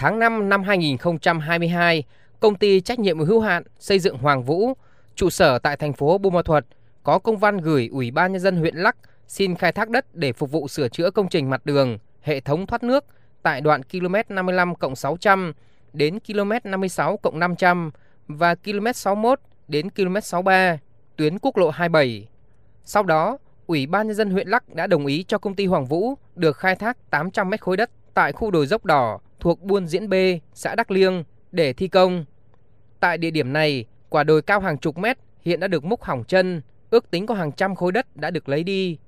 Tháng 5 năm 2022, công ty trách nhiệm hữu hạn xây dựng Hoàng Vũ, trụ sở tại thành phố Buôn Ma Thuột, có công văn gửi Ủy ban nhân dân huyện Lắc xin khai thác đất để phục vụ sửa chữa công trình mặt đường, hệ thống thoát nước tại đoạn km 55 600 đến km 56 500 và km 61 đến km 63 tuyến quốc lộ 27. Sau đó, Ủy ban nhân dân huyện Lắc đã đồng ý cho công ty Hoàng Vũ được khai thác 800 mét khối đất tại khu đồi dốc đỏ thuộc buôn Diễn B, xã Đắc Liêng để thi công. Tại địa điểm này, quả đồi cao hàng chục mét hiện đã được múc hỏng chân, ước tính có hàng trăm khối đất đã được lấy đi.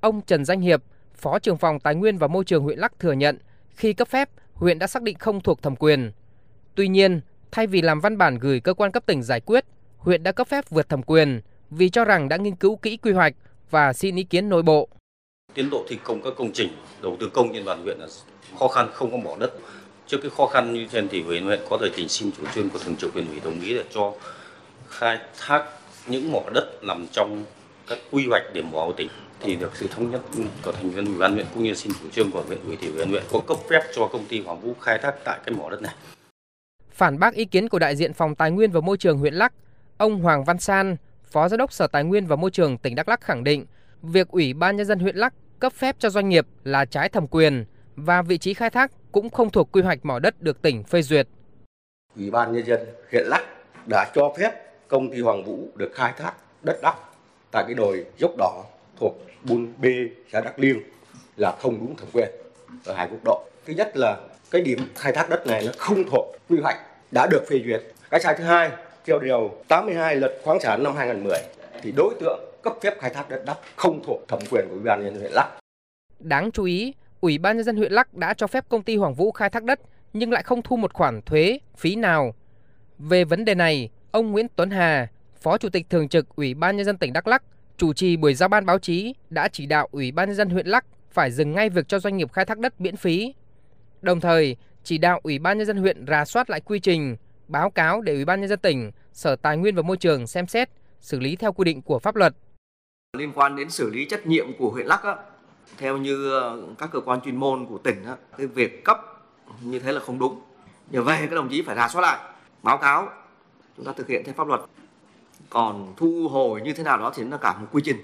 Ông Trần Danh Hiệp, Phó trưởng phòng Tài nguyên và Môi trường huyện Lắc thừa nhận khi cấp phép, huyện đã xác định không thuộc thẩm quyền. Tuy nhiên, thay vì làm văn bản gửi cơ quan cấp tỉnh giải quyết, huyện đã cấp phép vượt thẩm quyền vì cho rằng đã nghiên cứu kỹ quy hoạch và xin ý kiến nội bộ. Tiến độ thi công các công trình đầu tư công trên bàn huyện là khó khăn không có mỏ đất. Trước cái khó khăn như trên thì huyện huyện có thể trình xin chủ trương của thường trực huyện ủy đồng ý để cho khai thác những mỏ đất nằm trong các quy hoạch điểm mỏ của tỉnh thì được sự thống nhất của thành viên ủy ban huyện cũng như xin chủ trương của huyện ủy thì huyện huyện có cấp phép cho công ty Hoàng Vũ khai thác tại cái mỏ đất này. Phản bác ý kiến của đại diện phòng Tài nguyên và Môi trường huyện Lắc, ông Hoàng Văn San, Phó Giám đốc Sở Tài nguyên và Môi trường tỉnh Đắk lắc khẳng định, việc Ủy ban nhân dân huyện Lắc cấp phép cho doanh nghiệp là trái thẩm quyền và vị trí khai thác cũng không thuộc quy hoạch mỏ đất được tỉnh phê duyệt. Ủy ban nhân dân huyện Lắc đã cho phép công ty Hoàng Vũ được khai thác đất đắp tại cái đồi dốc đỏ thuộc Buôn B, xã Đắk Liêng là không đúng thẩm quyền ở hai quốc độ. Thứ nhất là cái điểm khai thác đất này nó không thuộc quy hoạch đã được phê duyệt. Cái sai thứ hai, theo điều 82 luật khoáng sản năm 2010 thì đối tượng cấp phép khai thác đất đắp không thuộc thẩm quyền của Ủy ban nhân dân huyện Lắc. Đáng chú ý, Ủy ban nhân dân huyện Lắc đã cho phép công ty Hoàng Vũ khai thác đất nhưng lại không thu một khoản thuế, phí nào. Về vấn đề này, ông Nguyễn Tuấn Hà, Phó Chủ tịch thường trực Ủy ban nhân dân tỉnh Đắk Lắc, chủ trì buổi giao ban báo chí đã chỉ đạo Ủy ban nhân dân huyện Lắc phải dừng ngay việc cho doanh nghiệp khai thác đất miễn phí. Đồng thời, chỉ đạo Ủy ban nhân dân huyện rà soát lại quy trình, báo cáo để Ủy ban nhân dân tỉnh, Sở Tài nguyên và Môi trường xem xét, xử lý theo quy định của pháp luật. Liên quan đến xử lý trách nhiệm của huyện Lắc á, theo như ờ, các cơ quan chuyên môn của tỉnh á, cái việc cấp như thế là không đúng. Nhờ về các đồng chí phải rà soát lại, báo cáo chúng ta thực hiện theo pháp luật còn thu hồi như thế nào đó thì nó cả một quy trình